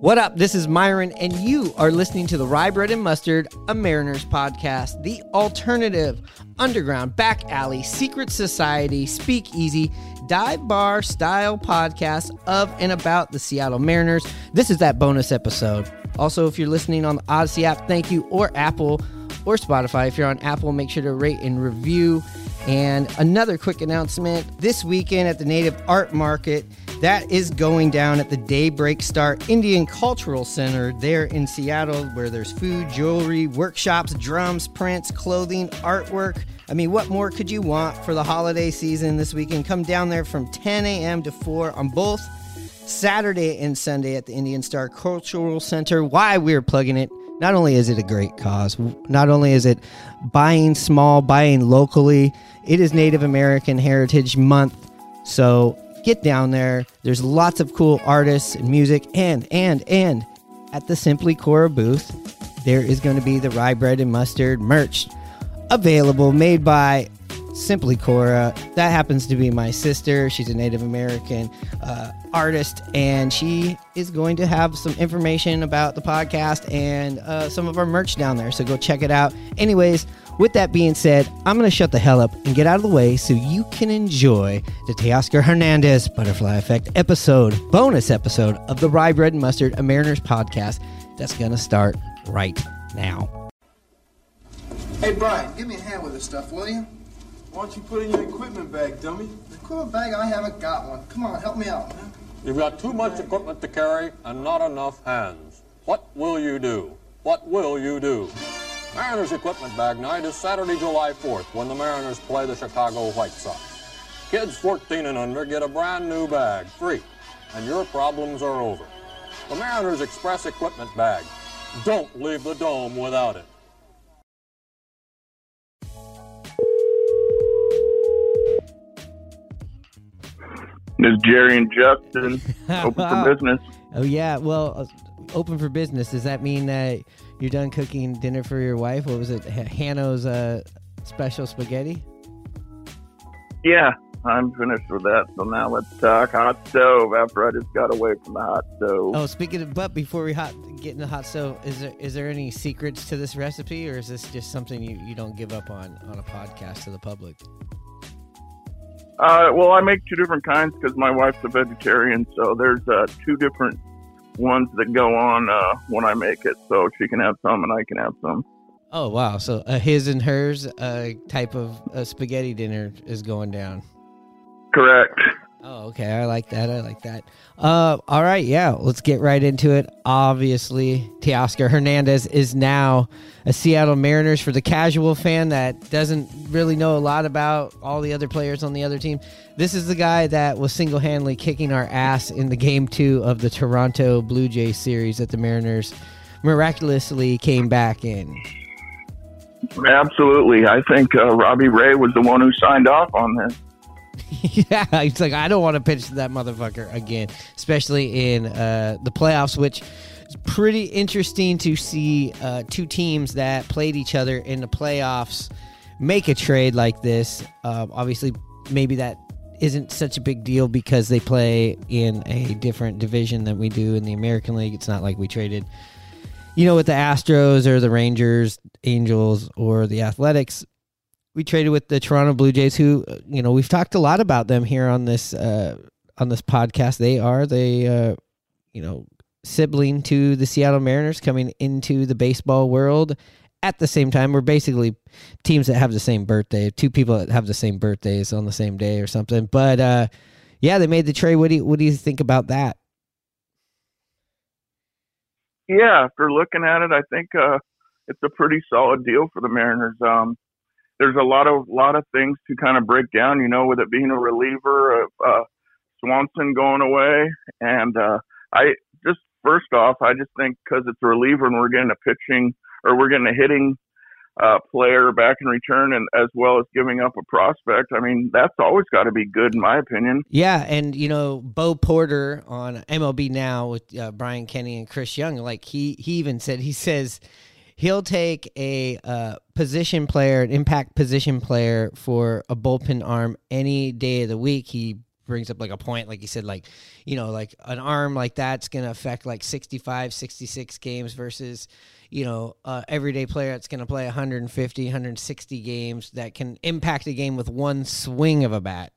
What up? This is Myron, and you are listening to the Rye Bread and Mustard, a Mariners podcast, the alternative, underground, back alley, secret society, speakeasy, dive bar style podcast of and about the Seattle Mariners. This is that bonus episode. Also, if you're listening on the Audacy app, thank you, or Apple or Spotify. If you're on Apple, make sure to rate and review. And another quick announcement this weekend at the Native Art Market, that is going down at the Daybreak Star Indian Cultural Center there in Seattle, where there's food, jewelry, workshops, drums, prints, clothing, artwork. I mean, what more could you want for the holiday season this weekend? Come down there from 10 a.m. to 4 on both Saturday and Sunday at the Indian Star Cultural Center. Why we're plugging it not only is it a great cause, not only is it buying small, buying locally, it is Native American Heritage Month. So get down there. There's lots of cool artists and music, and and and at the Simply Cora booth, there is going to be the rye bread and mustard merch available, made by Simply Cora. That happens to be my sister. She's a Native American uh, artist, and she is going to have some information about the podcast and uh, some of our merch down there. So go check it out. Anyways, with that being said, I'm going to shut the hell up and get out of the way so you can enjoy the Teoscar Hernandez Butterfly Effect episode, bonus episode of the Rye Bread and Mustard, a Mariners podcast that's going to start right now. Hey, Brian, give me a hand with this stuff, will you? Why don't you put in your equipment bag, dummy? The equipment bag, I haven't got one. Come on, help me out, man. You've got too much equipment to carry and not enough hands. What will you do? What will you do? Mariners Equipment Bag Night is Saturday, July 4th when the Mariners play the Chicago White Sox. Kids 14 and under get a brand new bag, free, and your problems are over. The Mariners Express Equipment Bag. Don't leave the dome without it. This is Jerry and Justin open for business. Oh yeah, well, uh, open for business. Does that mean that you're done cooking dinner for your wife? What was it, Hanno's uh, special spaghetti? Yeah, I'm finished with that. So now let's talk hot stove. After I just got away from the hot stove. Oh, speaking of, but before we hot get in the hot stove, is there is there any secrets to this recipe, or is this just something you, you don't give up on on a podcast to the public? Uh, well, I make two different kinds because my wife's a vegetarian. So there's uh, two different ones that go on uh, when I make it. So she can have some and I can have some. Oh wow! So a his and hers uh, type of uh, spaghetti dinner is going down. Correct. Oh, okay. I like that. I like that. Uh, all right. Yeah. Let's get right into it. Obviously, Teoscar Hernandez is now a Seattle Mariners for the casual fan that doesn't really know a lot about all the other players on the other team. This is the guy that was single handedly kicking our ass in the game two of the Toronto Blue Jays series that the Mariners miraculously came back in. Absolutely. I think uh, Robbie Ray was the one who signed off on this. yeah, he's like, I don't want to pitch to that motherfucker again, especially in uh, the playoffs, which is pretty interesting to see uh, two teams that played each other in the playoffs make a trade like this. Uh, obviously, maybe that isn't such a big deal because they play in a different division than we do in the American League. It's not like we traded, you know, with the Astros or the Rangers, Angels, or the Athletics we traded with the Toronto Blue Jays, who uh, you know we've talked a lot about them here on this uh, on this podcast. They are the uh, you know sibling to the Seattle Mariners coming into the baseball world at the same time. We're basically teams that have the same birthday, two people that have the same birthdays on the same day or something. But uh, yeah, they made the trade. What do you, what do you think about that? yeah, after looking at it, I think uh, it's a pretty solid deal for the Mariners. Um, there's a lot of lot of things to kind of break down. You know, with it being a reliever, of uh, Swanson going away, and uh, I just first off, I just think because it's a reliever and we're getting a pitching or we're getting a hitting uh, player back in return, and as well as giving up a prospect. I mean, that's always got to be good, in my opinion. Yeah, and you know, Bo Porter on MLB Now with uh, Brian Kenny and Chris Young, like he he even said he says he'll take a uh, position player, an impact position player for a bullpen arm any day of the week. He brings up like a point like he said like you know like an arm like that's going to affect like 65 66 games versus you know uh, everyday player that's going to play 150 160 games that can impact a game with one swing of a bat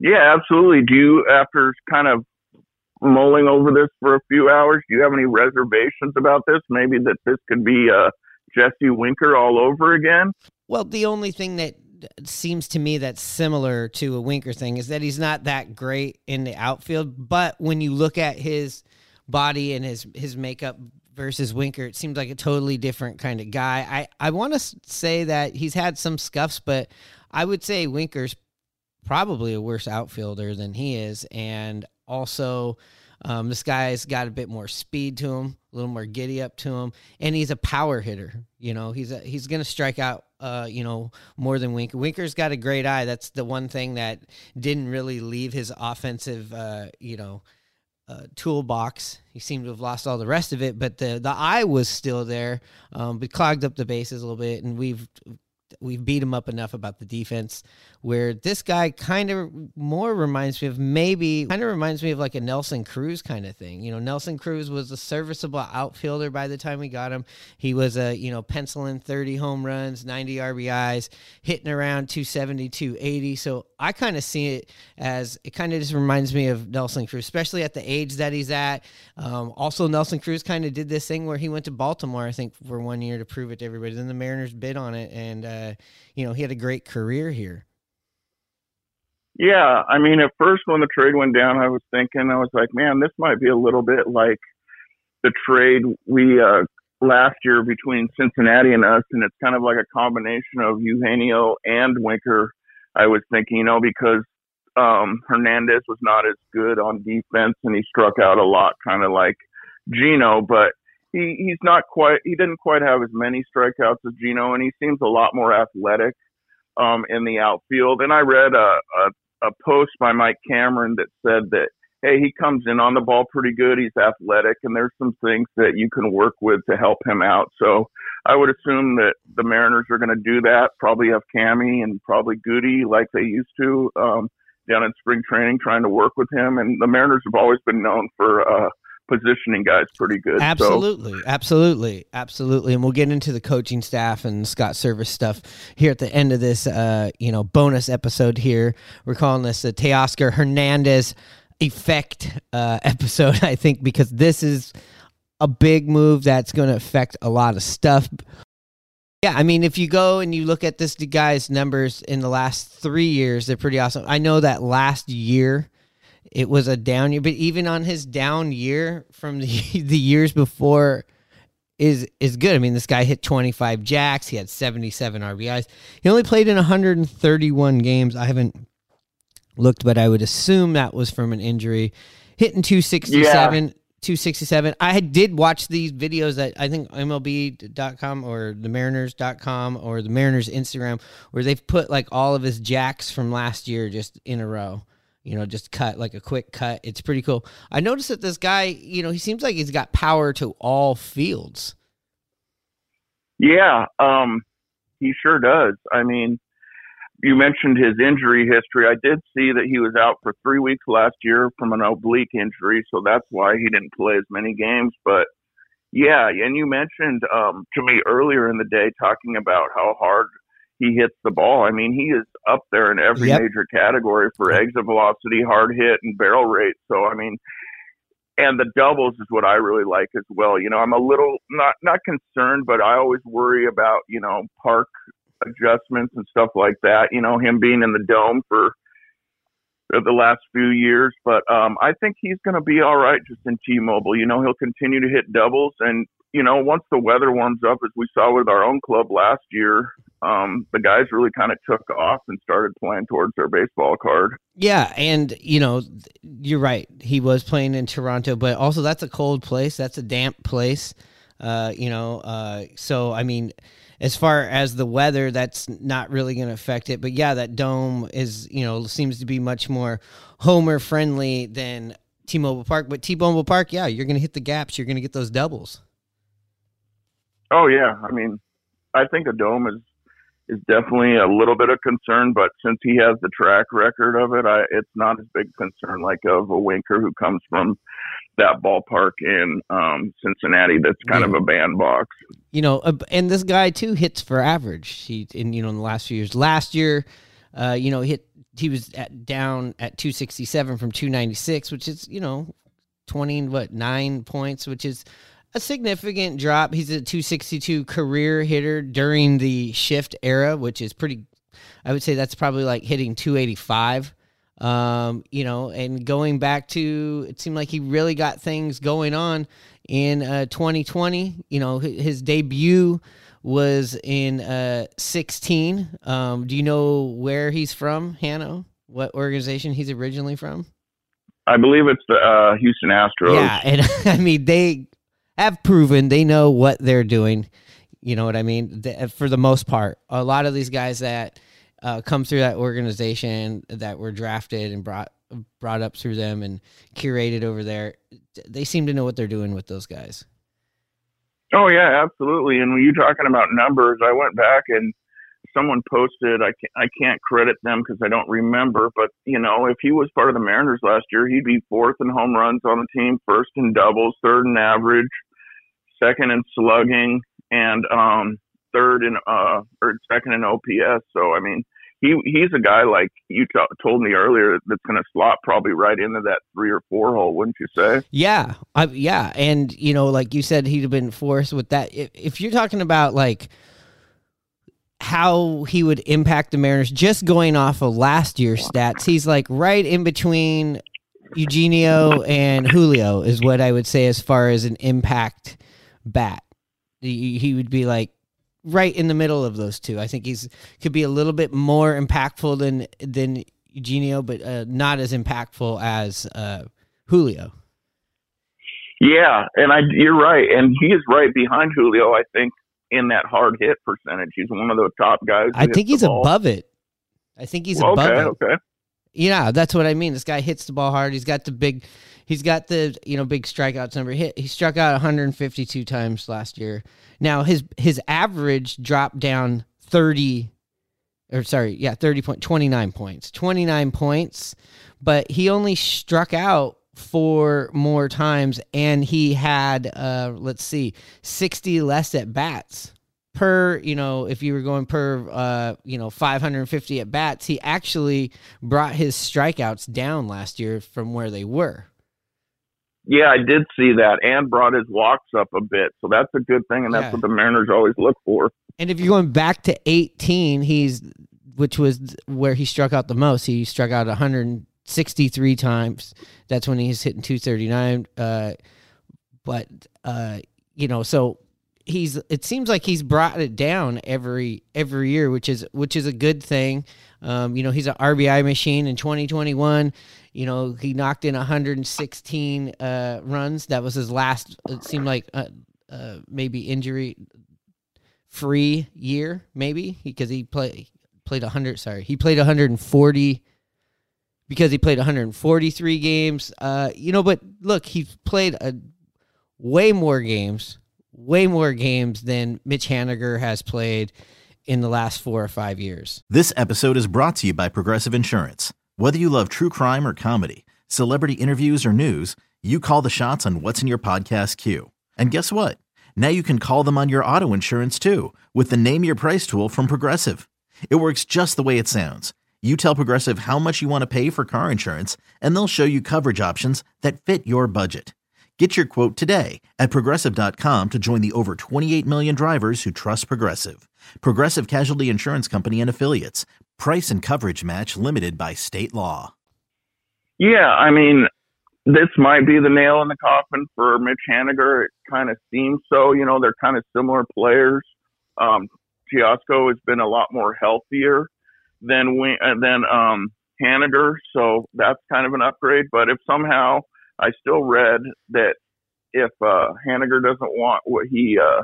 yeah absolutely do you after kind of mulling over this for a few hours do you have any reservations about this maybe that this could be uh, jesse winker all over again well the only thing that seems to me that's similar to a Winker thing is that he's not that great in the outfield. But when you look at his body and his his makeup versus Winker, it seems like a totally different kind of guy. I I want to say that he's had some scuffs, but I would say Winker's probably a worse outfielder than he is, and also. Um, this guy's got a bit more speed to him, a little more giddy up to him, and he's a power hitter. You know, he's a, he's going to strike out uh, you know, more than Winker. Winker's got a great eye. That's the one thing that didn't really leave his offensive, uh, you know, uh, toolbox. He seemed to have lost all the rest of it, but the the eye was still there. Um, but clogged up the bases a little bit, and we've we've beat him up enough about the defense where this guy kind of more reminds me of maybe kind of reminds me of like a Nelson Cruz kind of thing. You know, Nelson Cruz was a serviceable outfielder by the time we got him. He was a, you know, penciling 30 home runs, 90 RBIs, hitting around 270, 280. So I kind of see it as it kind of just reminds me of Nelson Cruz, especially at the age that he's at. Um, also, Nelson Cruz kind of did this thing where he went to Baltimore, I think, for one year to prove it to everybody. Then the Mariners bid on it, and uh, you know he had a great career here. Yeah, I mean, at first when the trade went down, I was thinking, I was like, man, this might be a little bit like the trade we uh, last year between Cincinnati and us, and it's kind of like a combination of Eugenio and Winker. I was thinking, you know, because um, Hernandez was not as good on defense, and he struck out a lot, kind of like Gino, but he he's not quite he didn't quite have as many strikeouts as Gino, and he seems a lot more athletic um, in the outfield. And I read a, a a post by Mike Cameron that said that hey, he comes in on the ball pretty good. He's athletic, and there's some things that you can work with to help him out. So I would assume that the Mariners are going to do that. Probably have Cammy and probably Goody like they used to um, down in spring training, trying to work with him. And the Mariners have always been known for uh, positioning guys pretty good. Absolutely, so. absolutely, absolutely. And we'll get into the coaching staff and Scott Servais stuff here at the end of this, uh, you know, bonus episode. Here, we're calling this the Teoscar Hernandez effect uh, episode. I think because this is a big move that's going to affect a lot of stuff. Yeah, I mean, if you go and you look at this guy's numbers in the last three years, they're pretty awesome. I know that last year it was a down year, but even on his down year from the, the years before is is good. I mean, this guy hit 25 jacks, he had 77 RBIs. He only played in 131 games. I haven't looked, but I would assume that was from an injury. Hitting 267. Yeah. 267. I did watch these videos that I think MLB.com or the Mariners.com or the Mariners Instagram where they've put like all of his jacks from last year just in a row you know, just cut like a quick cut. It's pretty cool. I noticed that this guy, you know, he seems like he's got power to all fields. Yeah, um, he sure does. I mean, you mentioned his injury history. I did see that he was out for three weeks last year from an oblique injury, so that's why he didn't play as many games. But yeah, and you mentioned um, to me earlier in the day talking about how hard he hits the ball. I mean, he is up there in every yep. major category for exit velocity, hard hit, and barrel rate. So, I mean, and the doubles is what I really like as well. You know, I'm a little not not concerned, but I always worry about you know park adjustments and stuff like that. You know, him being in the dome for the last few years. But um, I think he's going to be all right just in T-Mobile. You know, he'll continue to hit doubles, and you know, once the weather warms up, as we saw with our own club last year, um, the guys really kind of took off and started playing towards their baseball card. Yeah, and you know, you're right. He was playing in Toronto, but also that's a cold place. That's a damp place. Uh, you know, uh, so I mean, as far as the weather, that's not really going to affect it. But yeah, that dome is, you know, seems to be much more homer friendly than T-Mobile Park. But T-Mobile Park, yeah, you're going to hit the gaps. You're going to get those doubles. Oh yeah, I mean, I think a dome is is definitely a little bit of concern, but since he has the track record of it, I, it's not as big concern like of a Winker who comes from that ballpark in um, Cincinnati. That's kind yeah. of a bandbox. You know, uh, and this guy too hits for average. He in you know in the last few years. Last year, uh, you know, hit he was at down at 267 from 296, which is you know 20 what nine points, which is a significant drop. He's a 262 career hitter during the shift era, which is pretty. I would say that's probably like hitting 285. Um, you know, and going back to it seemed like he really got things going on in uh, 2020. You know, his debut was in uh, 16. Um, do you know where he's from, Hanno? What organization he's originally from? I believe it's the uh, Houston Astros. Yeah, and I mean they have proven they know what they're doing. You know what I mean? For the most part, a lot of these guys that uh, come through that organization that were drafted and brought brought up through them and curated over there, they seem to know what they're doing with those guys. Oh yeah, absolutely. And when you're talking about numbers, I went back and someone posted. I can't, I can't credit them because I don't remember. But you know, if he was part of the Mariners last year, he'd be fourth in home runs on the team, first in doubles, third in average, second in slugging, and um, third in uh or second in OPS. So I mean, he he's a guy like you t- told me earlier that's going to slot probably right into that three or four hole, wouldn't you say? Yeah, I, yeah, and you know, like you said, he'd have been forced with that. If, if you're talking about like how he would impact the Mariners, just going off of last year's stats, he's like right in between Eugenio and Julio, is what I would say as far as an impact bat. He would be like right in the middle of those two. I think he's could be a little bit more impactful than than Eugenio, but uh, not as impactful as uh, Julio. Yeah, and I you're right, and he is right behind Julio. I think in that hard hit percentage, he's one of the top guys. I think he's above it. I think he's well, above okay, it. Okay. Yeah, that's what I mean. This guy hits the ball hard. He's got the big He's got the you know big strikeouts number. He, he struck out 152 times last year. Now his his average dropped down 30 or sorry, yeah, 30 point 29 points. 29 points, but he only struck out four more times and he had uh let's see 60 less at bats per you know if you were going per uh you know 550 at bats he actually brought his strikeouts down last year from where they were yeah, I did see that and brought his walks up a bit. So that's a good thing, and that's yeah. what the Mariners always look for. And if you're going back to 18, he's which was where he struck out the most. He struck out 163 times. That's when he's hitting 239. Uh, but uh, you know, so he's it seems like he's brought it down every every year, which is which is a good thing. Um, you know, he's an RBI machine in 2021. You know, he knocked in 116 uh, runs. That was his last. It seemed like uh, uh, maybe injury free year, maybe because he played played 100. Sorry, he played 140 because he played 143 games. Uh, you know, but look, he played a way more games, way more games than Mitch Haniger has played in the last four or five years. This episode is brought to you by Progressive Insurance. Whether you love true crime or comedy, celebrity interviews or news, you call the shots on what's in your podcast queue. And guess what? Now you can call them on your auto insurance too with the Name Your Price tool from Progressive. It works just the way it sounds. You tell Progressive how much you want to pay for car insurance, and they'll show you coverage options that fit your budget. Get your quote today at progressive.com to join the over 28 million drivers who trust Progressive. Progressive Casualty Insurance Company and Affiliates. Price and coverage match limited by state law. Yeah, I mean, this might be the nail in the coffin for Mitch Haniger. It kind of seems so. You know, they're kind of similar players. Um, Teoscar has been a lot more healthier than we, uh, than um, Haniger, so that's kind of an upgrade. But if somehow I still read that if uh, Haniger doesn't want what he uh,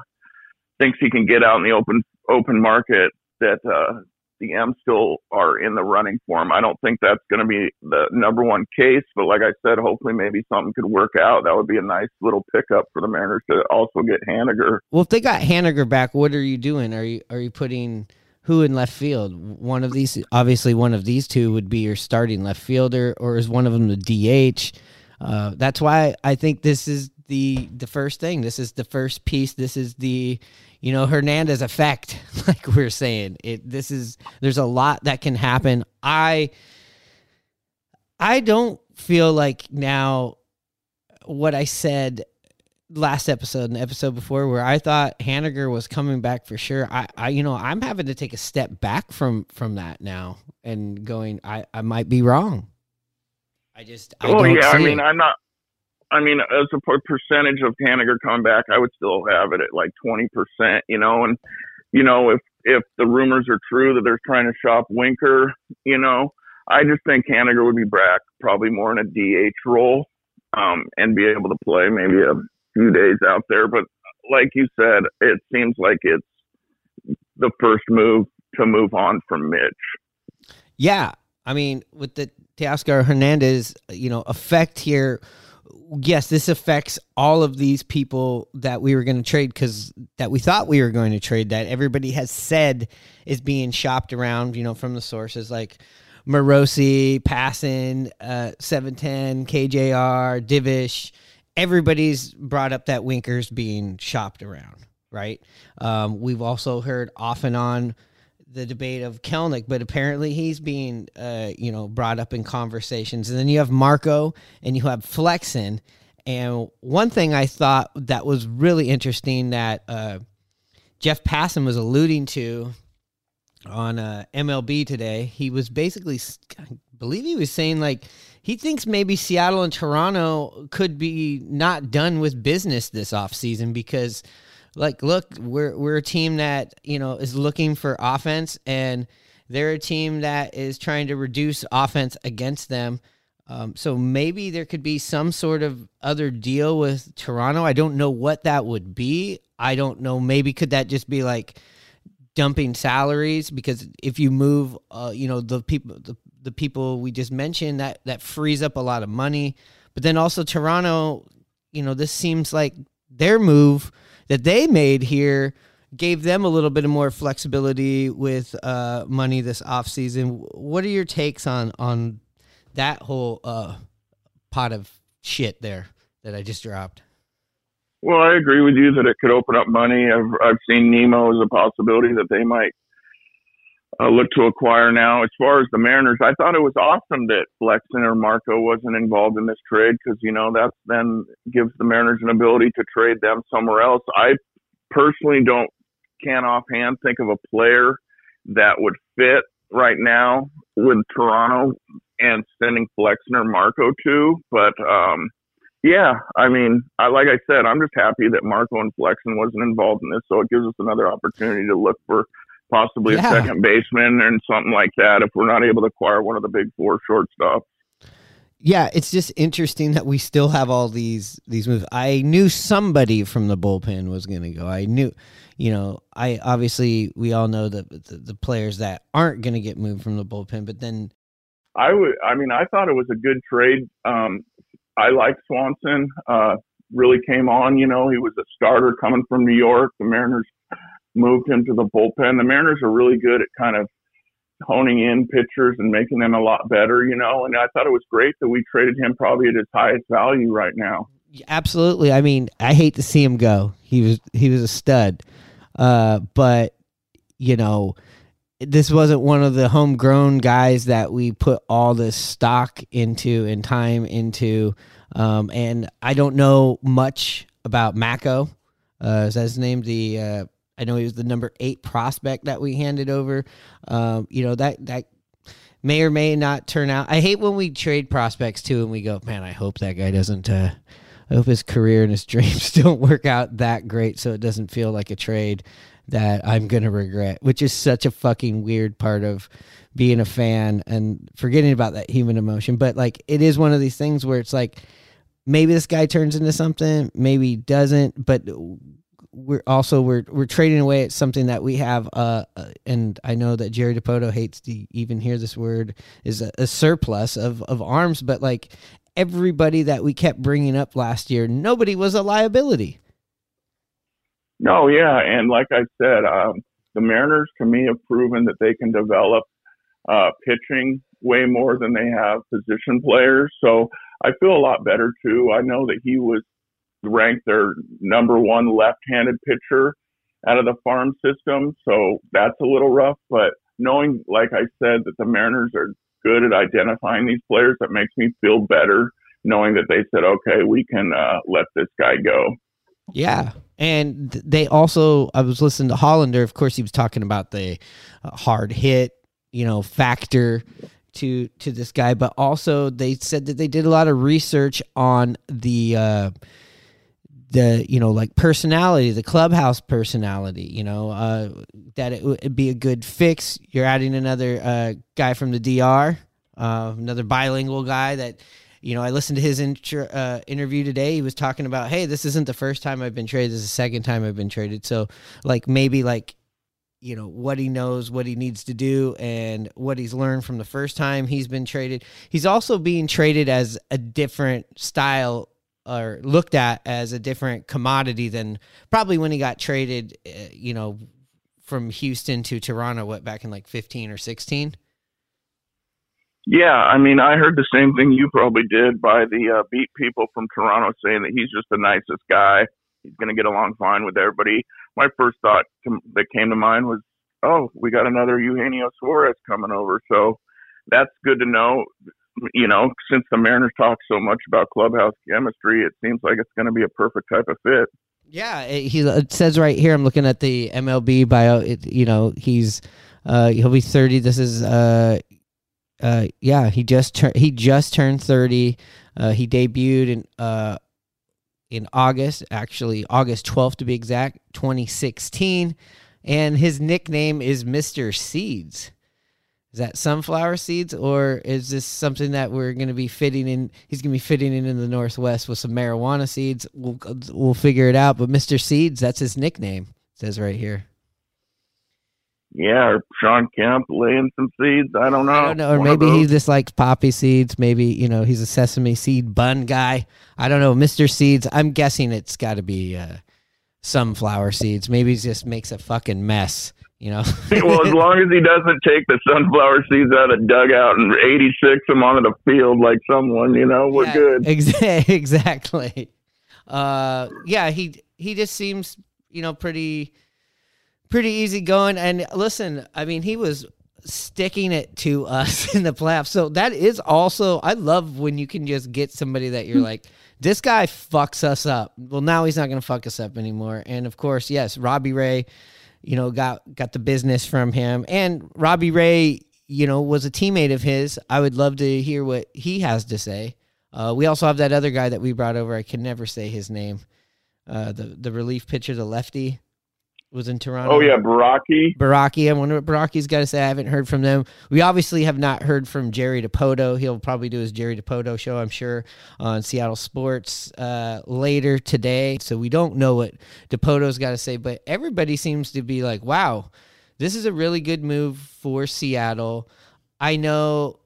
thinks he can get out in the open open market, that uh, the M still are in the running for him. I don't think that's going to be the number one case, but like I said, hopefully maybe something could work out. That would be a nice little pickup for the Mariners to also get Haniger. Well, if they got Haniger back, what are you doing? Are you are you putting who in left field? One of these, obviously, one of these two would be your starting left fielder, or is one of them the DH? Uh, that's why I think this is the the first thing. This is the first piece. This is the you know Hernandez effect, like we are saying. It this is there's a lot that can happen. I I don't feel like now what I said last episode and episode before where I thought Haniger was coming back for sure. I, I you know, I'm having to take a step back from from that now and going I I might be wrong. I just I oh yeah, I mean it. I'm not I mean, as a percentage of Haniger coming back, I would still have it at like 20%, you know, and, you know, if, if the rumors are true that they're trying to shop Winker, you know, I just think Haniger would be back probably more in a DH role, um, and be able to play maybe a few days out there. But like you said, it seems like it's the first move to move on from Mitch. Yeah. I mean, with the Teoscar Hernandez, you know, effect here, yes, this affects all of these people that we were going to trade because that we thought we were going to trade that everybody has said is being shopped around, you know, from the sources like Morosi, Passan, uh, 710, KJR, Divish. Everybody's brought up that Winker's being shopped around, right? Um, we've also heard off and on the debate of Kelenic, but apparently he's being, uh, you know, brought up in conversations. And then you have Marco and you have Flexen. And one thing I thought that was really interesting that uh, Jeff Passan was alluding to on uh, MLB today, he was basically, I believe he was saying like he thinks maybe Seattle and Toronto could be not done with business this offseason because – like look we're we're a team that you know is looking for offense and they're a team that is trying to reduce offense against them. Um, so maybe there could be some sort of other deal with toronto. I don't know what that would be. I don't know. Maybe could that just be like dumping salaries? Because if you move uh, you know the people the, the people we just mentioned that that frees up a lot of money but then also toronto you know this seems like their move that they made here gave them a little bit of more flexibility with uh, money this offseason. What are your takes on on that whole uh, pot of shit there that I just dropped? Well, I agree with you that it could open up money. I've I've seen Nimmo as a possibility that they might uh, look to acquire now. As far as the Mariners, I thought it was awesome that Flexen or Marco wasn't involved in this trade because you know that then gives the Mariners an ability to trade them somewhere else. I personally don't can offhand think of a player that would fit right now with Toronto and sending Flexen or Marco to, but um, yeah, I mean, I, like I said, I'm just happy that Marco and Flexen wasn't involved in this, so it gives us another opportunity to look for possibly yeah. a second baseman and something like that if we're not able to acquire one of the big four shortstops. Yeah, it's just interesting that we still have all these these moves. I knew somebody from the bullpen was going to go. I knew, you know, I obviously we all know the, the, the players that aren't going to get moved from the bullpen, but then I would. I mean, I thought it was a good trade. Um, I like Swanson. Uh, really came on. You know, he was a starter coming from New York. The Mariners moved him to the bullpen. The Mariners are really good at kind of honing in pitchers and making them a lot better, you know. And I thought it was great that we traded him probably at his highest value right now. Absolutely. I mean, I hate to see him go. He was he was a stud. Uh, but you know, this wasn't one of the homegrown guys that we put all this stock into and time into. Um, and I don't know much about Macko. Uh, is that his name? The uh, I know he was the number eight prospect that we handed over. Um, you know that that may or may not turn out. I hate when we trade prospects too, and we go, man, I hope that guy doesn't. Uh, I hope his career and his dreams don't work out that great, so it doesn't feel like a trade that I'm gonna regret. Which is such a fucking weird part of being a fan and forgetting about that human emotion. But like, it is one of these things where it's like maybe this guy turns into something, maybe he doesn't, but we're also we're we're trading away at something that we have uh, uh and I know that Jerry Dipoto hates to even hear this word is a, a, surplus of of arms but like everybody that we kept bringing up last year nobody was a liability. No, yeah, and like I said, um, the Mariners to me have proven that they can develop uh, pitching way more than they have position players. So I feel a lot better too. I know that he was ranked their number one left-handed pitcher out of the farm system, so that's a little rough. But knowing, like I said, that the Mariners are good at identifying these players, that makes me feel better. Knowing that they said, okay, we can uh, let this guy go. Yeah, and they also, I was listening to Hollander. Of course, he was talking about the uh, hard hit, you know, factor to to this guy, but also they said that they did a lot of research on the uh, the you know like personality, the clubhouse personality. You know uh, that it would be a good fix. You're adding another uh, guy from the DR, uh, another bilingual guy that. You know, I listened to his uh, interview today. He was talking about, hey, this isn't the first time I've been traded. This is the second time I've been traded. So, like, maybe like you know what he knows what he needs to do and what he's learned from the first time he's been traded he's also being traded as a different style or looked at as a different commodity than probably when he got traded uh, you know from Houston to Toronto what back in like 15 or 16 yeah, I mean, I heard the same thing you probably did by the uh, beat people from Toronto saying that he's just the nicest guy. He's going to get along fine with everybody my first thought that came to mind was, oh, we got another Eugenio Suarez coming over. So that's good to know. You know, since the Mariners talk so much about clubhouse chemistry, it seems like it's going to be a perfect type of fit. Yeah, it, he it says right here. I'm looking at the MLB bio. It, you know, he's uh, he'll be 30. This is uh, uh, yeah, he just turned he just turned 30. Uh, he debuted in uh in August, actually August 12th to be exact, 2016. And his nickname is Mr. Seeds. Is that sunflower seeds, or is this something that we're going to be fitting in? He's going to be fitting in in the Northwest with some marijuana seeds. We'll we'll figure it out. But Mr. Seeds, that's his nickname. Says right here yeah, or Shawn Kemp laying some seeds. I don't know. I don't know. Or One maybe he just likes poppy seeds. Maybe, you know, he's a sesame seed bun guy. I don't know. Mr. Seeds, I'm guessing it's got to be uh, sunflower seeds. Maybe he just makes a fucking mess, you know? well, as long as he doesn't take the sunflower seeds out of dugout and 86 them onto the field like someone, you know, we're yeah, good. Ex- exactly. Uh, yeah, he he just seems, you know, pretty pretty easy going. And listen, I mean, he was sticking it to us in the playoffs. So that is also I love when you can just get somebody that you're like, this guy fucks us up. Well, now he's not going to fuck us up anymore. And of course, yes, Robbie Ray, you know, got got the business from him. And Robbie Ray, you know, was a teammate of his. I would love to hear what he has to say. Uh, we also have that other guy that we brought over. I can never say his name. Uh, the the relief pitcher, the lefty was in Toronto. Oh yeah, Borucki. Borucki. I wonder what Borucki's got to say. I haven't heard from them. We obviously have not heard from Jerry Dipoto. He'll probably do his Jerry Dipoto show, I'm sure, on Seattle Sports uh, later today. So we don't know what Dipoto's got to say, but everybody seems to be like, "Wow, this is a really good move for Seattle." I know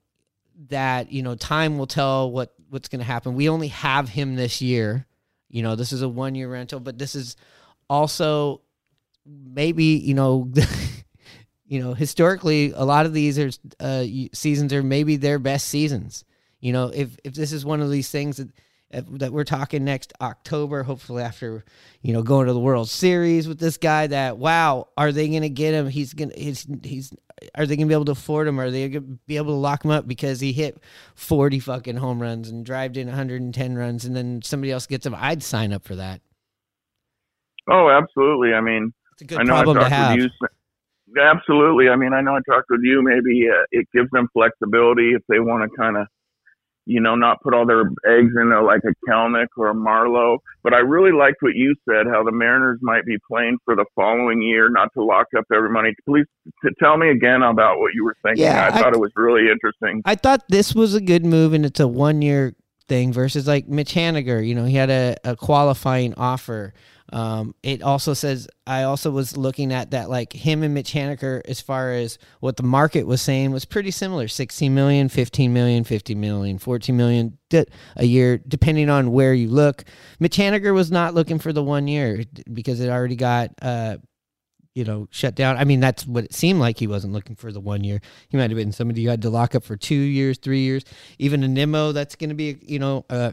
that you know time will tell what what's going to happen. We only have him this year. You know, this is a one year rental, but this is also maybe you know you know historically a lot of these are uh, seasons are maybe their best seasons you know if if this is one of these things that that we're talking next October, hopefully after you know going to the World Series with this guy. That wow, are they going to get him? He's gonna he's he's are they going to be able to afford him? Are they going to be able to lock him up because he hit forty fucking home runs and drived in one hundred and ten runs, and then somebody else gets him? I'd sign up for that. Oh, absolutely. I mean, it's a good problem to have. You, absolutely. I mean, I know I talked with you. Maybe uh, it gives them flexibility if they want to kind of, you know, not put all their eggs in a, like a Kelenic or a Marleau. But I really liked what you said, how the Mariners might be playing for the following year, not to lock up every money. Please t- tell me again about what you were thinking. Yeah, I, I- thought it was really interesting. I thought this was a good move, and it's a one year thing versus like Mitch Haniger. You know, he had a, a qualifying offer. Um, it also says I also was looking at that like him and Mitch Haniger as far as what the market was saying was pretty similar 16 million, 15 million, 50 million, 14 million a year, depending on where you look. Mitch Haniger was not looking for the one year because it already got uh, you know, shut down. I mean, that's what it seemed like. He wasn't looking for the one year. He might have been somebody you had to lock up for two years, three years, even a Nimmo. That's going to be, you know, uh,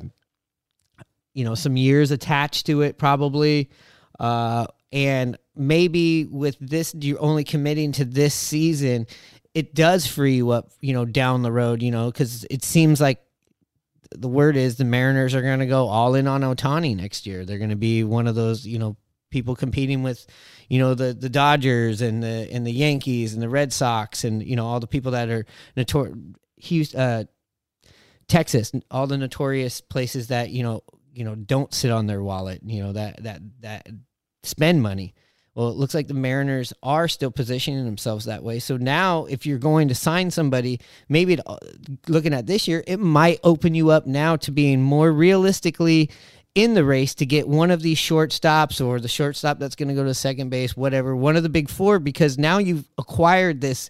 you know, some years attached to it probably. Uh, and maybe with this, you're only committing to this season. It does free you up, you know, down the road, you know, because it seems like the word is the Mariners are going to go all in on Ohtani next year. They're going to be one of those, you know, people competing with, you know, the the Dodgers and the and the Yankees and the Red Sox and you know all the people that are notorious, uh, Texas, all the notorious places that you know you know don't sit on their wallet, you know that that that spend money. Well, it looks like the Mariners are still positioning themselves that way. So now, if you're going to sign somebody, maybe it, uh, looking at this year, it might open you up now to being more realistically in the race to get one of these shortstops or the shortstop that's going to go to second base, whatever, one of the big four, because now you've acquired this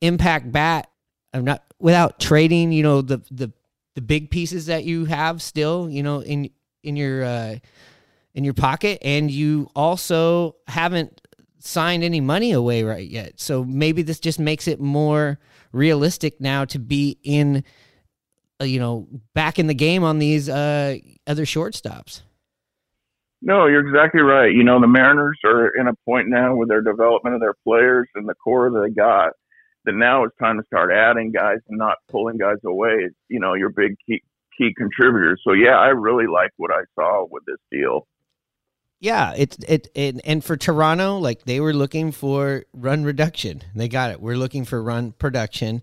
impact bat. I'm not without trading, you know, the the the big pieces that you have still, you know, in in your uh, in your pocket, and you also haven't signed any money away right yet. So maybe this just makes it more realistic now to be in, uh, you know, back in the game on these uh, other shortstops. No, you're exactly right. You know, the Mariners are in a point now with their development of their players and the core they got that now it's time to start adding guys and not pulling guys away. You know, your big key key contributors. So yeah, I really like what I saw with this deal. Yeah, it's it, it and for Toronto, like they were looking for run reduction. They got it. We're looking for run production.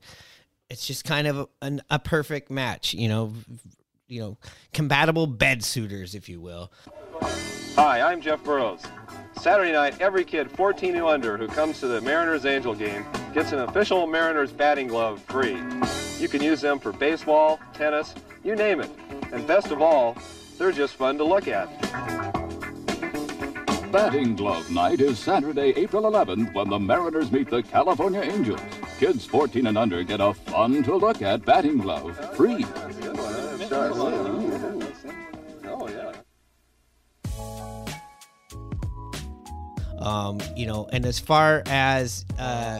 It's just kind of a, a perfect match, you know, you know, compatible bed suitors, if you will. Hi, I'm Jeff Burroughs. Saturday night, every kid 14 and under who comes to the Mariners Angel game gets an official Mariners batting glove free. You can use them for baseball, tennis, you name it. And best of all, they're just fun to look at. Batting Glove Night is Saturday, April 11th when the Mariners meet the California Angels. Kids 14 and under get a fun to look at batting glove free. Um, you know, and as far as uh,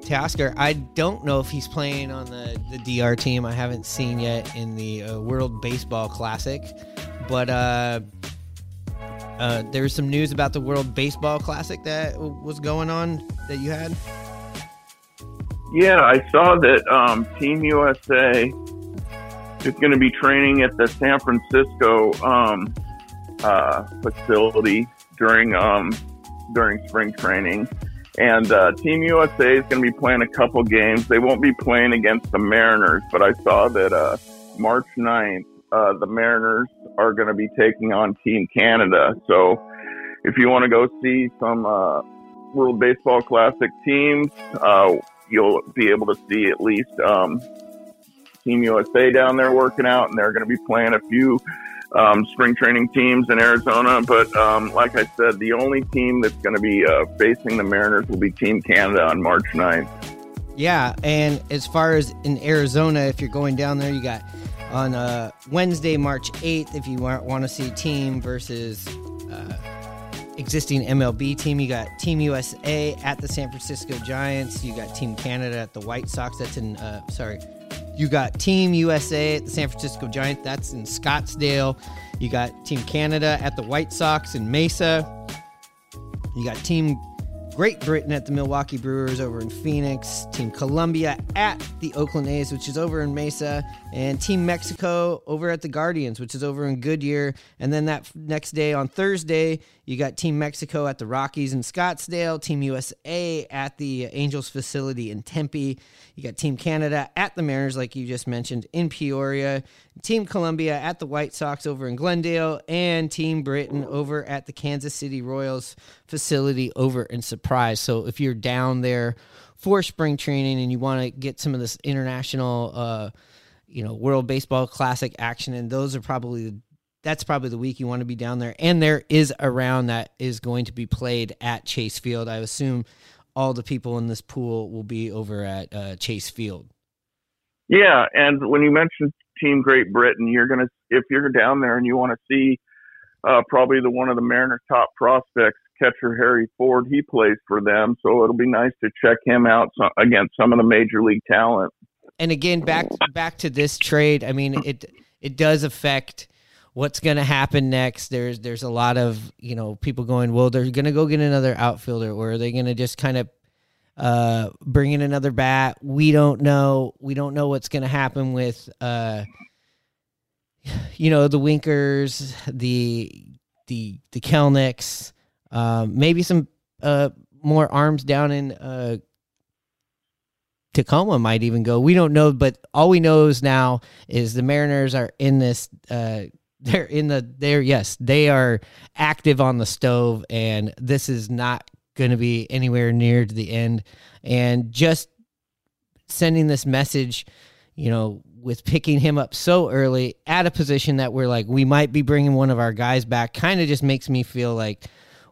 Teoscar, I don't know if he's playing on the, the DR team. I haven't seen yet in the uh, World Baseball Classic, but uh, uh, there's some news about the World Baseball Classic that w- was going on that you had. Yeah, I saw that um, Team USA is going to be training at the San Francisco um, uh, facility during um, during spring training, and uh, Team USA is going to be playing a couple games. They won't be playing against the Mariners, but I saw that uh, March 9th, uh, the Mariners are going to be taking on Team Canada. So if you want to go see some uh, World Baseball Classic teams, uh, you'll be able to see at least um, Team USA down there working out, and they're going to be playing a few um, spring training teams in Arizona. But um, like I said, the only team that's going to be uh, facing the Mariners will be Team Canada on March 9th. Yeah, and as far as in Arizona, if you're going down there, you got on uh, Wednesday, March 8th, if you want, to see team versus uh, existing MLB team, you got Team USA at the San Francisco Giants. You got Team Canada at the White Sox. That's in, uh, sorry, you got Team USA at the San Francisco Giants. That's in Scottsdale. You got Team Canada at the White Sox in Mesa. You got Team Great Britain at the Milwaukee Brewers over in Phoenix. Team Colombia at the Oakland A's, which is over in Mesa. And Team Mexico over at the Guardians, which is over in Goodyear. And then that next day on Thursday, you got Team Mexico at the Rockies in Scottsdale, Team USA at the Angels facility in Tempe. You got Team Canada at the Mariners, like you just mentioned, in Peoria. Team Colombia at the White Sox over in Glendale, and Team Britain over at the Kansas City Royals facility over in Surprise. So if you're down there for spring training and you want to get some of this international, uh, you know, World Baseball Classic action, and those are probably the that's probably the week you want to be down there. And there is a round that is going to be played at Chase Field. I assume all the people in this pool will be over at uh, Chase Field. Yeah, and when you mentioned Team Great Britain, you're gonna if you're down there and you want to see uh, probably the one of the Mariners' top prospects, catcher Harry Ford. He plays for them, so it'll be nice to check him out so, against some of the major league talent. And again, back back to this trade. I mean, it it does affect what's going to happen next. There's there's a lot of you know people going, well, they're going to go get another outfielder, or are they going to just kind of uh, bring in another bat? We don't know. We don't know what's going to happen with uh, you know the Winkers, the the the Kelenics, um, maybe some uh, more arms down in uh, Tacoma might even go. We don't know, but all we know is now is the Mariners are in this uh, they're in the they're yes they are active on the stove and this is not going to be anywhere near to the end. And just sending this message you know with picking him up so early at a position that we're like we might be bringing one of our guys back kind of just makes me feel like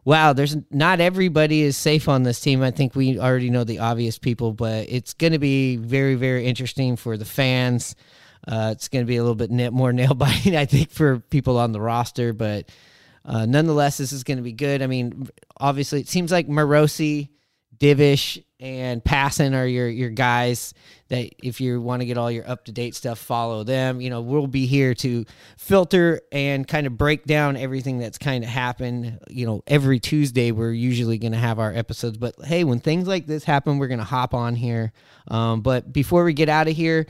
wow there's not everybody is safe on this team. I think we already know the obvious people but it's going to be very very interesting for the fans uh, it's going to be a little bit more nail biting, I think, for people on the roster, but uh, nonetheless, this is going to be good. I mean, obviously, it seems like Morosi, Divish, and Passan are your your guys that if you want to get all your up to date stuff, follow them. You know, we'll be here to filter and kind of break down everything that's kind of happened. You know, every Tuesday we're usually going to have our episodes, but hey, when things like this happen, we're going to hop on here. Um, but before we get out of here.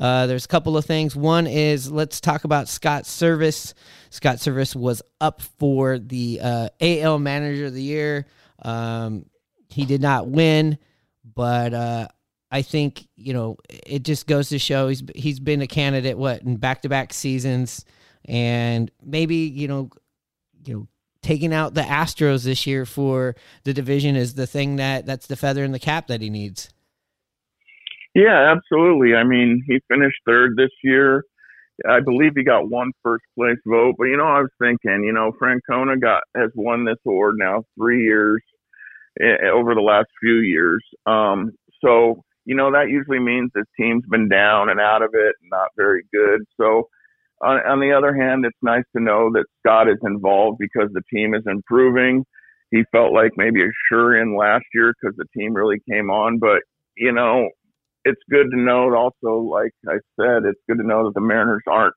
Uh, there's a couple of things. One is let's talk about Scott Servais. Scott Servais was up for the uh, AL Manager of the Year. Um, he did not win, but uh, I think you know it just goes to show he's he's been a candidate what in back to back seasons, and maybe you know you know taking out the Astros this year for the division is the thing that that's the feather in the cap that he needs. Yeah, absolutely. I mean, he finished third this year. I believe he got one first place vote, but you know, I was thinking, you know, Francona got has won this award now three years eh, over the last few years. Um, so you know that usually means his team's been down and out of it, not very good. So on, on the other hand, it's nice to know that Scott is involved because the team is improving. He felt like maybe a sure in last year because the team really came on, but you know, it's good to know also, like I said, it's good to know that the Mariners aren't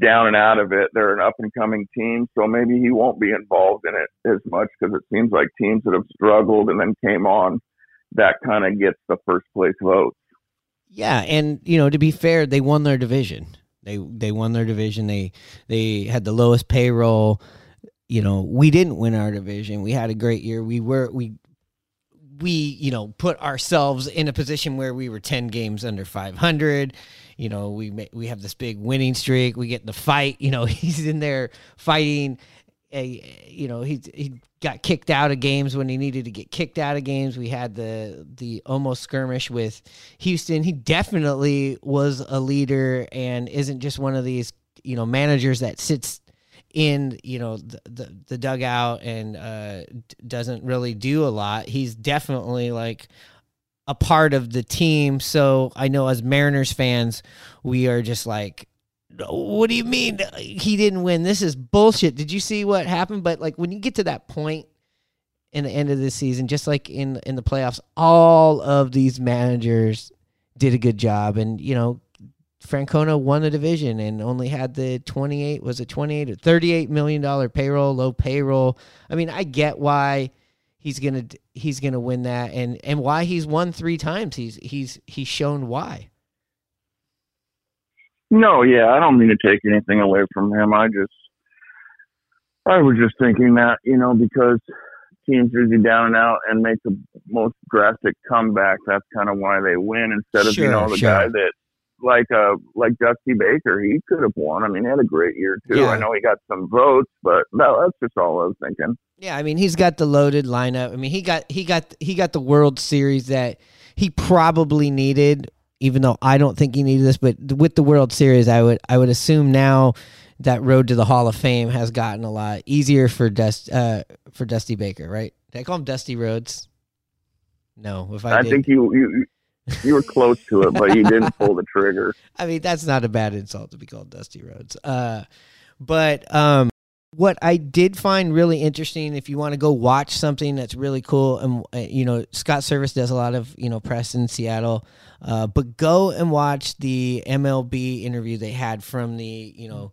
down and out of it. They're an up and coming team, so maybe he won't be involved in it as much because it seems like teams that have struggled and then came on, that kind of gets the first place votes. Yeah, and you know, to be fair, they won their division. They they won their division. They they had the lowest payroll. You know, we didn't win our division. We had a great year. We were we we, you know, put ourselves in a position where we were 10 games under 500. You know, we we have this big winning streak. We get the fight. You know, he's in there fighting. A, you know, he he got kicked out of games when he needed to get kicked out of games. We had the the almost skirmish with Houston. He definitely was a leader and isn't just one of these you know managers that sits in you know the the, the dugout and uh, doesn't really do a lot. He's definitely like a part of the team. So I know as Mariners fans, we are just like, what do you mean he didn't win? This is bullshit. Did you see what happened? But like when you get to that point in the end of the season, just like in in the playoffs, all of these managers did a good job, and you know Francona won the division and only had the 28 was it 28 or 38 million dollar payroll, low payroll. I mean, I get why he's gonna he's gonna win that, and and why he's won three times. He's he's he's shown why. No, yeah, I don't mean to take anything away from him. I just, I was just thinking that you know because teams usually down and out and make the most drastic comeback. That's kind of why they win instead of Sure, you know the sure. guy that like uh like Dusty Baker. He could have won. I mean, he had a great year too. Yeah. I know he got some votes, but no, that's just all I was thinking. Yeah, I mean he's got the loaded lineup. I mean he got he got he got the World Series that he probably needed, even though I don't think he needed this. But with the World Series, I would I would assume now that road to the Hall of Fame has gotten a lot easier for Dust uh, for Dusty Baker, right? Did I call him Dusty Rhodes? No, if I, I, did, think you you you were close to it, but you didn't pull the trigger. I mean, that's not a bad insult to be called Dusty Rhodes. Uh, but um, what I did find really interesting, if you want to go watch something that's really cool, and uh, you know, Scott Servais does a lot of you know press in Seattle, uh, but go and watch the MLB interview they had from the you know.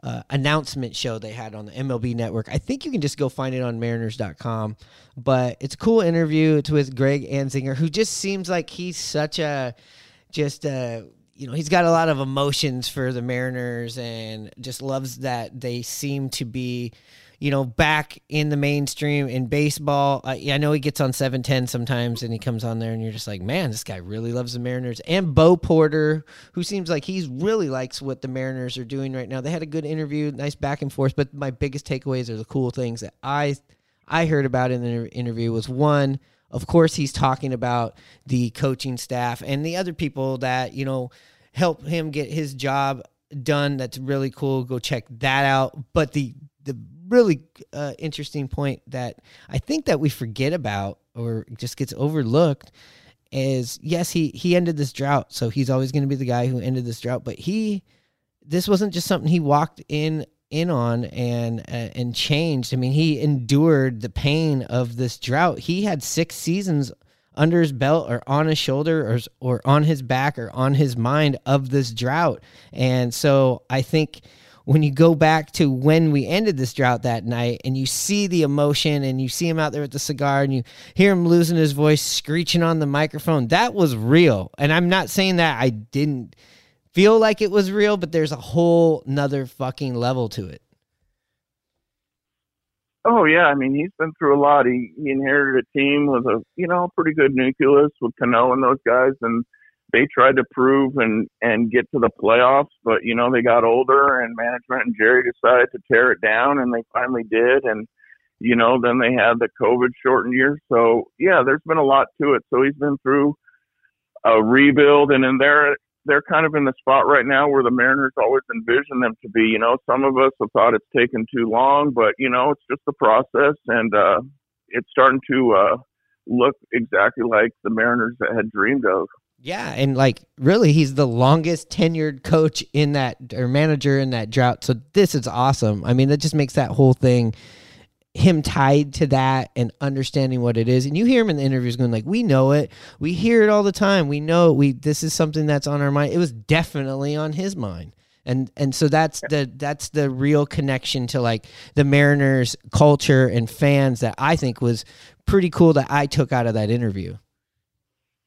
Uh, announcement show they had on the MLB network. I think you can just go find it on mariners.com. But it's a cool interview. It's with Greg Amsinger, who just seems like he's such a just a you know he's got a lot of emotions for the mariners and just loves that they seem to be you know back in the mainstream in baseball. Yeah, i know he gets on 710 sometimes and he comes on there and you're just like man this guy really loves the mariners. And bo porter who seems like he's really likes what the mariners are doing right now. They had a good interview nice back and forth but my biggest takeaways are the cool things that i i heard about in the interview was one of course he's talking about the coaching staff and the other people that you know help him get his job done. That's really cool. Go check that out. But the the really uh, interesting point that i think that we forget about or just gets overlooked is yes he he ended this drought so he's always going to be the guy who ended this drought but he this wasn't just something he walked in in on and uh, and changed. I mean, he endured the pain of this drought. He had six seasons under his belt or on his shoulder or or on his back or on his mind of this drought. And so I think when you go back to when we ended this drought that night and you see the emotion and you see him out there with the cigar and you hear him losing his voice screeching on the microphone that was real and i'm not saying that i didn't feel like it was real, but there's a whole nother fucking level to it. Oh yeah, I mean he's been through a lot. He he inherited a team with a you know pretty good nucleus with Cano and those guys, and they tried to prove and and get to the playoffs, but you know they got older, and management and Jerry decided to tear it down, and they finally did, and you know then they had the COVID shortened year. So yeah, there's been a lot to it. So he's been through a rebuild, and in there they're kind of in the spot right now where the Mariners always envision them to be. You know, some of us have thought it's taken too long, but you know, it's just the process, and uh, it's starting to uh, look exactly like the Mariners that had dreamed of. Yeah, and like really, he's the longest tenured coach in that or manager in that drought. So this is awesome. I mean, that just makes that whole thing him tied to that and understanding what it is. And you hear him in the interviews going like, "We know it. We hear it all the time. We know we this is something that's on our mind." It was definitely on his mind. And and so that's the that's the real connection to like the Mariners culture and fans that I think was pretty cool that I took out of that interview.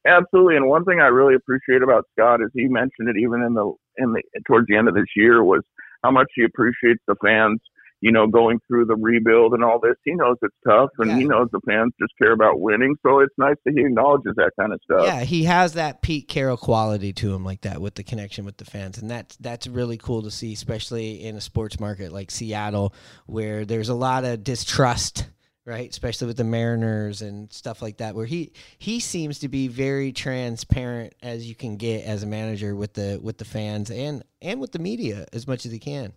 Absolutely, and one thing I really appreciate about Scott is he mentioned it even in the in the towards the end of this year was how much he appreciates the fans. You know, going through the rebuild and all this, he knows it's tough, and he knows the fans just care about winning. So it's nice that he acknowledges that kind of stuff. Yeah, he has that Pete Carroll quality to him, like that, with the connection with the fans, and that's that's really cool to see, especially in a sports market like Seattle, where there's a lot of distrust, right? Especially with the Mariners and stuff like that, where he he seems to be very transparent as you can get as a manager with the with the fans and and with the media as much as he can.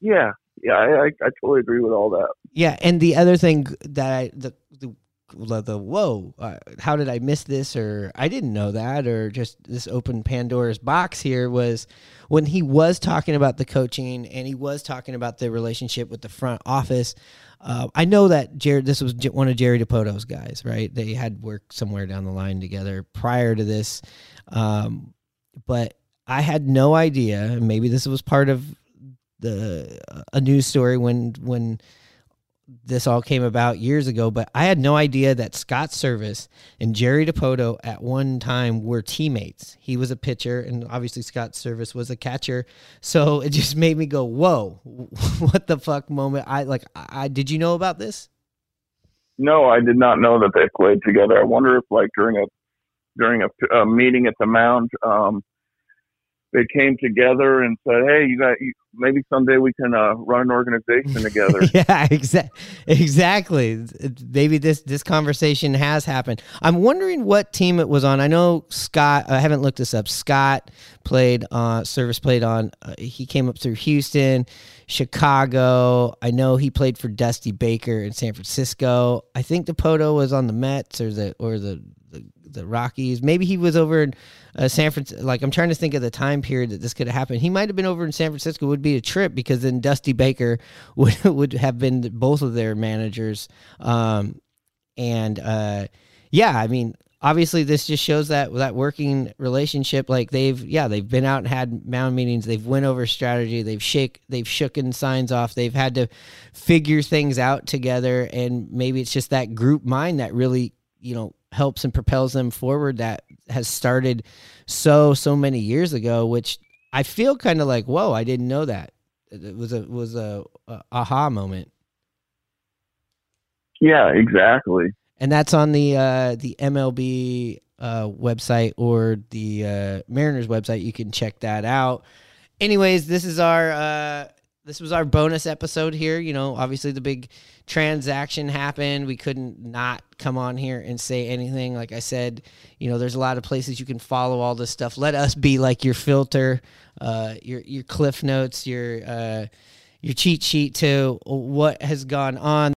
Yeah, yeah, I, I, I totally agree with all that. Yeah, and the other thing that I the the, the, the whoa, uh, how did I miss this or I didn't know that or just this open Pandora's box here was when he was talking about the coaching and he was talking about the relationship with the front office. Uh, I know that Jared, this was one of Jerry Dipoto's guys, right? They had worked somewhere down the line together prior to this, um, but I had no idea. Maybe this was part of the a news story when when this all came about years ago, but I had no idea that Scott Servais and Jerry Dipoto at one time were teammates. He was a pitcher, and obviously Scott Servais was a catcher. So it just made me go, "Whoa, what the fuck?" Moment. I like. I did you know about this? No, I did not know that they played together. I wonder if, like, during a during a, a meeting at the mound, um, they came together and said, "Hey, you got you, maybe someday we can uh, run an organization together." yeah, exa- exactly. Maybe this this conversation has happened. I'm wondering what team it was on. I know Scott. I haven't looked this up. Scott played on Servais played on. Uh, he came up through Houston, Chicago. I know he played for Dusty Baker in San Francisco. I think Dipoto was on the Mets or the or the the Rockies. Maybe he was over in uh, San Francisco. Like I'm trying to think of the time period that this could have happened. He might have been over in San Francisco. Would be a trip because then Dusty Baker would would have been both of their managers. Um, and uh, yeah, I mean, obviously this just shows that that working relationship. Like they've yeah they've been out and had mound meetings. They've went over strategy. They've shake they've shooken signs off. They've had to figure things out together. And maybe it's just that group mind that really you know helps and propels them forward that has started so so many years ago which i feel kind of like whoa i didn't know that. It was a was a, a aha moment. Yeah exactly. And that's on the uh the mlb uh website or the uh mariners website. You can check that out. Anyways this is our uh this was our bonus episode here. You know, obviously the big transaction happened. We couldn't not come on here and say anything. Like I said, you know, there's a lot of places you can follow all this stuff. Let us be like your filter, uh, your your cliff notes, your uh, your cheat sheet to what has gone on.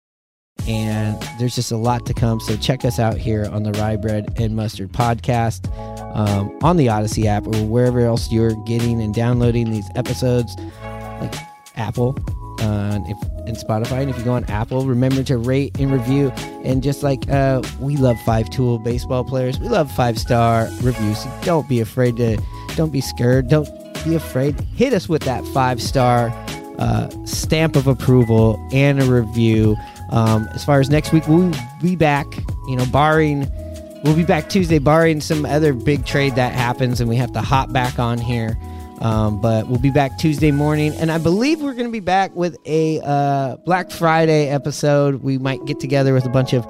And there's just a lot to come. So check us out here on the Rye Bread and Mustard podcast um, on the Audacy app or wherever else you're getting and downloading these episodes. Like Apple uh, if, and Spotify. And if you go on Apple, remember to rate and review. And just like uh, we love five tool baseball players, we love five star reviews. So don't be afraid to, don't be scared, don't be afraid. Hit us with that five star uh, stamp of approval and a review. Um, as far as next week, we'll be back, you know, barring. We'll be back Tuesday, barring some other big trade that happens, and we have to hop back on here. Um, but we'll be back Tuesday morning, and I believe we're going to be back with a uh, Black Friday episode. We might get together with a bunch of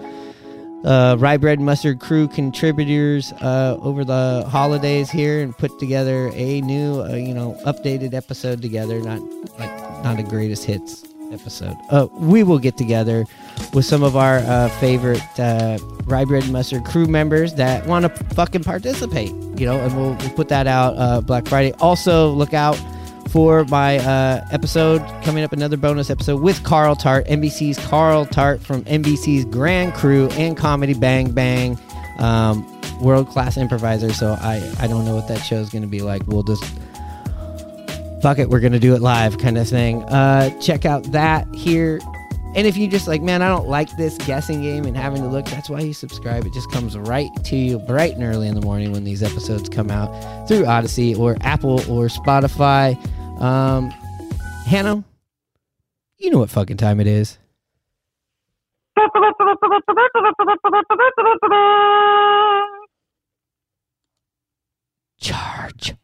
uh, Rye Bread Mustard crew contributors uh, over the holidays here and put together a new, uh, you know, updated episode together. Not like not a greatest hits episode. Uh, we will get together with some of our uh, favorite uh, Rye Bread and Mustard crew members that want to fucking participate, you know, and we'll, we'll put that out uh, Black Friday. Also, look out for my uh, episode coming up, another bonus episode with Carl Tart, NBC's Carl Tart from NBC's Grand Crew and Comedy Bang Bang. Um, World class improviser, so I, I don't know what that show is going to be like. We'll just fuck it, we're going to do it live kind of thing. Uh, check out that here. And if you just like, man, I don't like this guessing game and having to look, that's why you subscribe. It just comes right to you bright and early in the morning when these episodes come out through Audacy or Apple or Spotify. Um, Hannah, you know what fucking time it is. Charge.